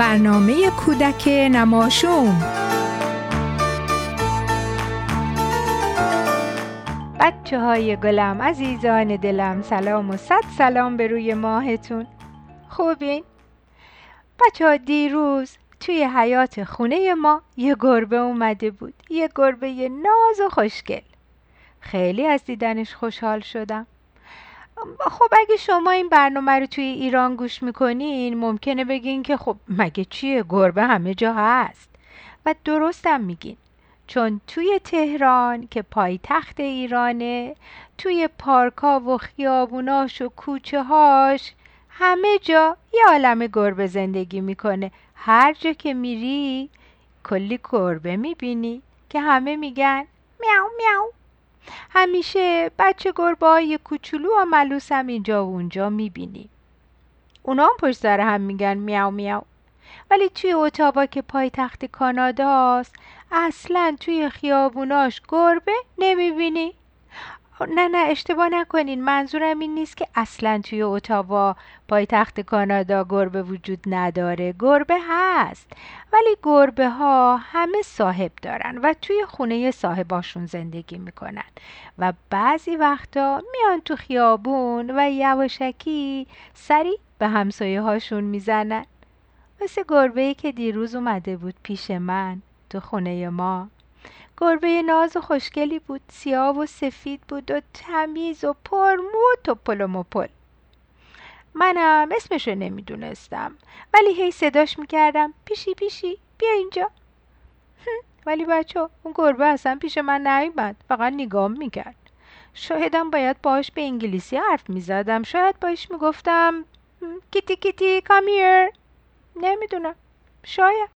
برنامه کودک نماشوم. بچه های گلم عزیزان دلم سلام و صد سلام به روی ماهتون. خوبین؟ بچه ها دیروز توی حیات خونه ما یه گربه اومده بود. یه گربه ناز و خوشگل. خیلی از دیدنش خوشحال شدم. خب اگه شما این برنامه رو توی ایران گوش می‌کنین ممکنه بگین که خب مگه چیه؟ گربه همه جا هست. و درستم میگین. چون توی تهران که پایتخت ایرانه توی پارکا و خیابوناش و کوچه هاش همه جا یه عالم گربه زندگی می‌کنه. هر جا که میری کلی گربه می‌بینی که همه میگن میاو میاو. همیشه بچه گربه کوچولو و ملوس هم اینجا و اونجا می‌بینی. اونا هم پشت سر هم میگن میاو میاو. ولی توی اتاوا که پایتخت کاناداست اصلا توی خیابوناش گربه نمی‌بینی. نه نه اشتباه نکنین. منظورم این نیست که اصلا توی اتاوا پایتخت کانادا گربه وجود نداره. گربه هست ولی گربه ها همه صاحب دارن و توی خونه صاحباشون زندگی می‌کنن. و بعضی وقتا میان تو خیابون و یواشکی سری به همسایه هاشون می‌زنن. مثل گربه ای که دیروز اومده بود پیش من تو خونه ما. گربه ناز و خوشگلی بود سیاه و سفید بود و تمیز و پرمو و پل و مپل. منم اسمشو نمی‌دونستم ولی هی صداش می‌کردم پیشی پیشی بیا اینجا. ولی بچه اون گربه اصلا پیش من نیومد فقط نگام می‌کرد. شایدم باید باش به انگلیسی حرف می‌زدم شاید باش می‌گفتم کیتی کیتی کامیر نمی‌دونم شاید.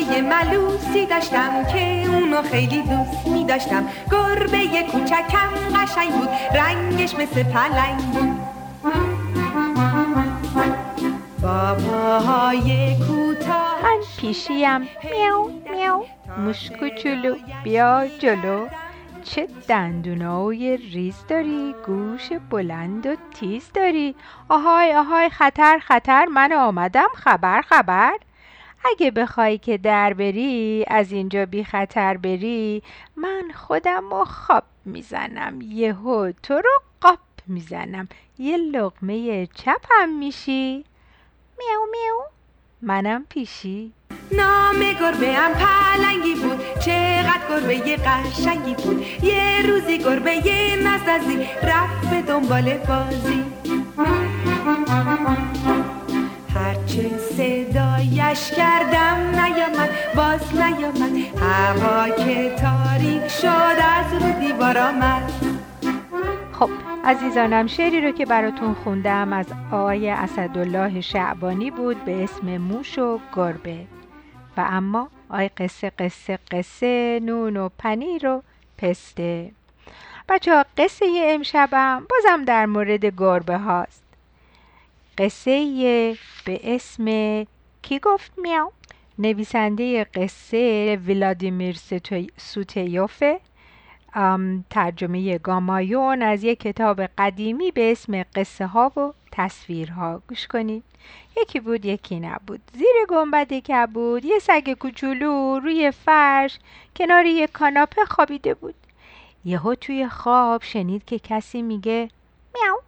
گربه ملوسی داشتم که اونو خیلی دوست می داشتم گربه کوچکم قشنگ بود رنگش مثل پلنگ بود. باباهای کوتاه من پیشیم. میاو میاو. موش کوچولو بیا جلو. چه دندونای ریز داری؟ گوش بلند و تیز داری. آهای آهای خطر خطر. من آمدم خبر خبر. اگه بخوای که در بری از اینجا بی خطر بری من خودم و خواب می‌زنم یهو تو رو قاپ می‌زنم یه لقمه چپم میشی. میو میو منم پیشی. نام گربه هم پلنگی بود چقدر گربه قشنگی بود. یه روزی گربه یه نزدازی رفت به دنبال بازی. هرچه صدایش کردم نیامد باز نیامد. هوا که تاریک شد از رو دیوار آمد. خب عزیزانم شعری رو که براتون خوندم از آقای اسدالله شعبانی بود به اسم موش و گربه. و اما آی قصه قصه قصه نون و پنیر و پسته. بچه ها قصه امشبم بازم در مورد گربه هاست. قصه به اسم کی گفت میاو نویسنده قصه ولادیمیر سوتیوفه ترجمه گامایون از یک کتاب قدیمی به اسم قصه ها و تصویرها. گوش کنید. یکی بود یکی نبود. زیر گنبد کبود یه سگ کوچولو روی فرش کنار یک کاناپه خوابیده بود. یهو توی خواب شنید که کسی میگه میاو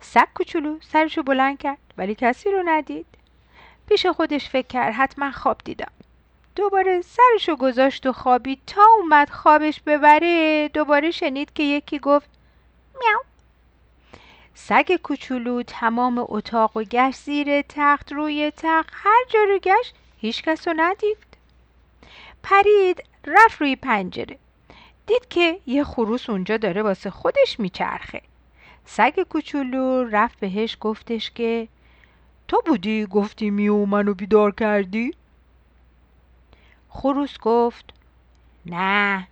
سگ کوچولو سرشو بلند کرد ولی کسی رو ندید. پیش خودش فکر کرد حتما خواب دیدم. دوباره سرشو گذاشت و خوابید. تا اومد خوابش ببره دوباره شنید که یکی گفت میاو. سگ کوچولو تمام اتاق و گشت زیر تخت روی تخت هر جا رو گشت هیچ کس رو ندید. پرید رفت روی پنجره. دید که یه خروس اونجا داره واسه خودش میچرخه. سگ کوچولو رفت بهش گفتش که تو بودی؟ گفتی میو منو بیدار کردی؟ خروس گفت نه.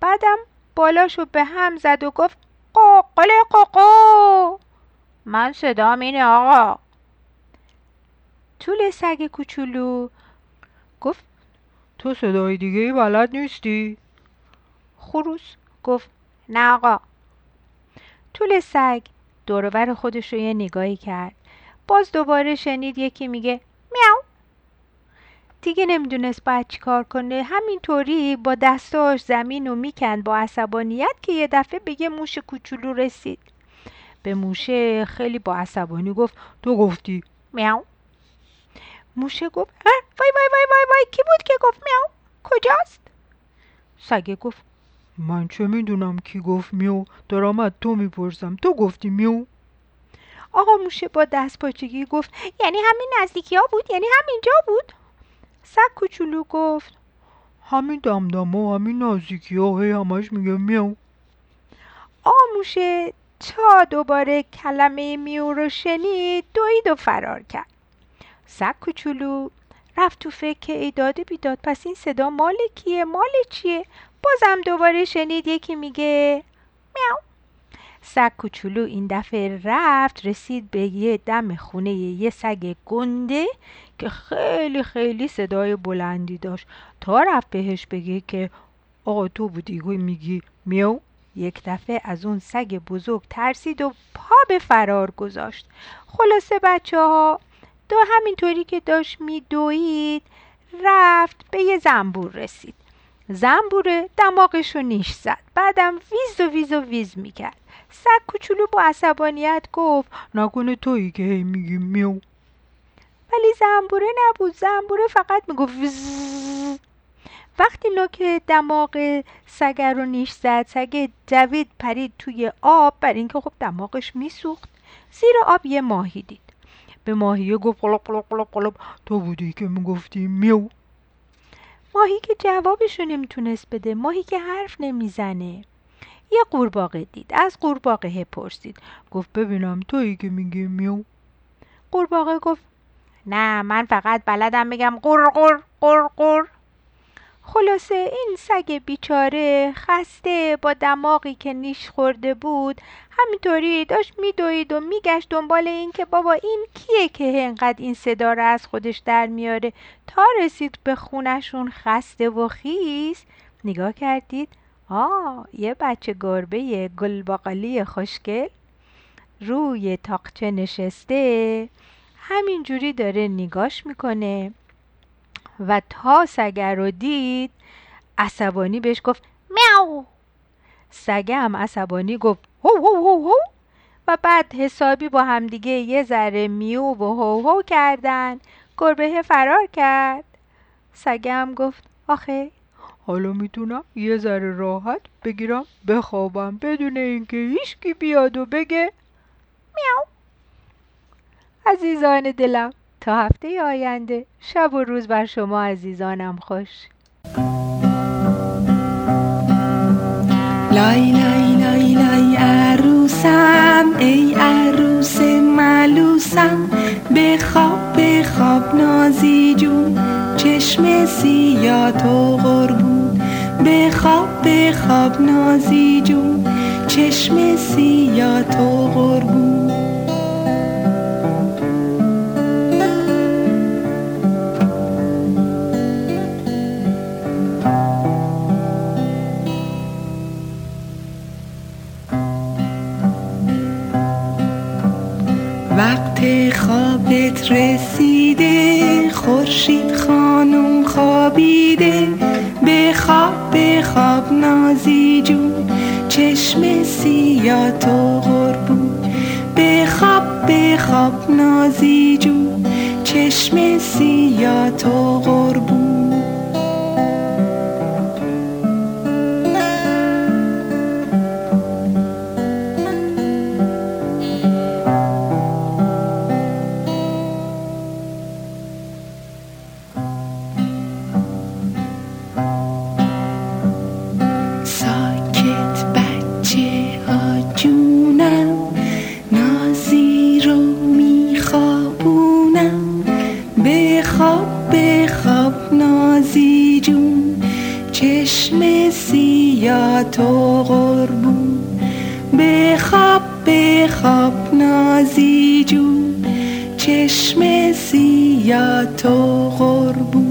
بعدم بالاشو به هم زد و گفت قوقل قوقو من صدام اینه آقا. طول سگ کوچولو گفت تو صدای دیگه بلد نیستی؟ خروس گفت نه آقا. طول سگ. دورور خودش رو یه نگاهی کرد. باز دوباره شنید یکی میگه میاو. دیگه نمی‌دونست باید چیکار کنه. همینطوری با دستاش زمین رو می‌کند با عصبانیت که یه دفعه به یه موش کوچولو رسید. به موشه خیلی با عصبانی گفت تو گفتی میاو. موشه گفت وای وای وای وای وای کی بود که گفت میاو؟ کجاست؟ سگه گفت من چه می‌دونم کی گفت میو؟ دارم از تو می‌پرسم. تو گفتی میو؟ آقا موشه با دست پاچگی گفت یعنی همین نزدیکی ها بود؟ یعنی همینجا بود؟ سگ کوچولو گفت همین دمدم و همین نزدیکی ها هی همش میگه میو. آقا موشه تا دوباره کلمه میو رو شنید دوید و فرار کرد. سگ کوچولو رفت تو فکر که ای داده بیداد پس این صدا مال کیه؟ مال چیه؟ بازم دوباره شنید یکی میگه میاو. سگ کوچولو این دفعه رفت رسید به یه دم خونه یه سگ گنده که خیلی خیلی صدای بلندی داشت. تا رفت بهش بگه که آقا تو بودی؟ میگی میو یک دفعه از اون سگ بزرگ ترسید و پا به فرار گذاشت. خلاصه بچه ها دو همینطوری که داشت میدوید رفت به یه زنبور رسید. زنبوره دماغش رو نیش زد. بعدم ویز و ویز و ویز می‌کرد. سگ کوچولو با عصبانیت گفت نکنه تویی که هی میگی میو. ولی زنبوره نبود. زنبوره فقط می‌گفت وقتی نوک دماغ سگ رو نیش زد سگ دوید پرید توی آب. بر اینکه خب دماغش میسوخت. زیر آب یه ماهی دید. به ماهیه گفت قلب قلب قلب قلب تو بودی که می‌گفتی میو. ماهی که جوابشو نمی‌تونست بده ماهی که حرف نمی‌زنه. یه قورباغه دید. از قورباغه پرسید. گفت ببینم تویی که میگی میو. قورباغه گفت نه من فقط بلدم بگم قر قر قر قر خلاصه این سگ بیچاره خسته با دماغی که نیش خورده بود همینطوری داشت میدوید و میگشت دنبال این که بابا این کیه که انقدر این صدا رو از خودش در میاره؟ تا رسید به خونشون خسته و خیس نگاه کردید آه یه بچه گربه گلباقالی خوشگل روی تاقچه نشسته همینجوری داره نگاش می‌کنه. و تا سگه رو دید عصبانی بهش گفت میاو. سگه هم عصبانی گفت هو هو هو هو. و بعد حسابی با همدیگه یه ذره میو و هو هو کردن گربه فرار کرد. سگه هم گفت آخه حالا می‌تونم یه ذره راحت بگیرم بخوابم بدون اینکه هیچکی بیاد و بگه میاو. عزیزان دلم تا هفته آینده. شب و روز بر شما عزیزانم خوش. لای لای لای لای عروسم ای عروس ملوسم. بخواب بخواب نازی جون. چشم سیاه تو قربون بخواب بخواب نازی جون. چشم سیاه تو قربون خوابت رسیده خورشید خانم خوابیده بخواب بخواب نازی جون. چشم سیاه تو قربون بخواب بخواب نازی جون. چشم سیاه تو قربون بخواب بخواب نازی جون چشم سیاه تو قربون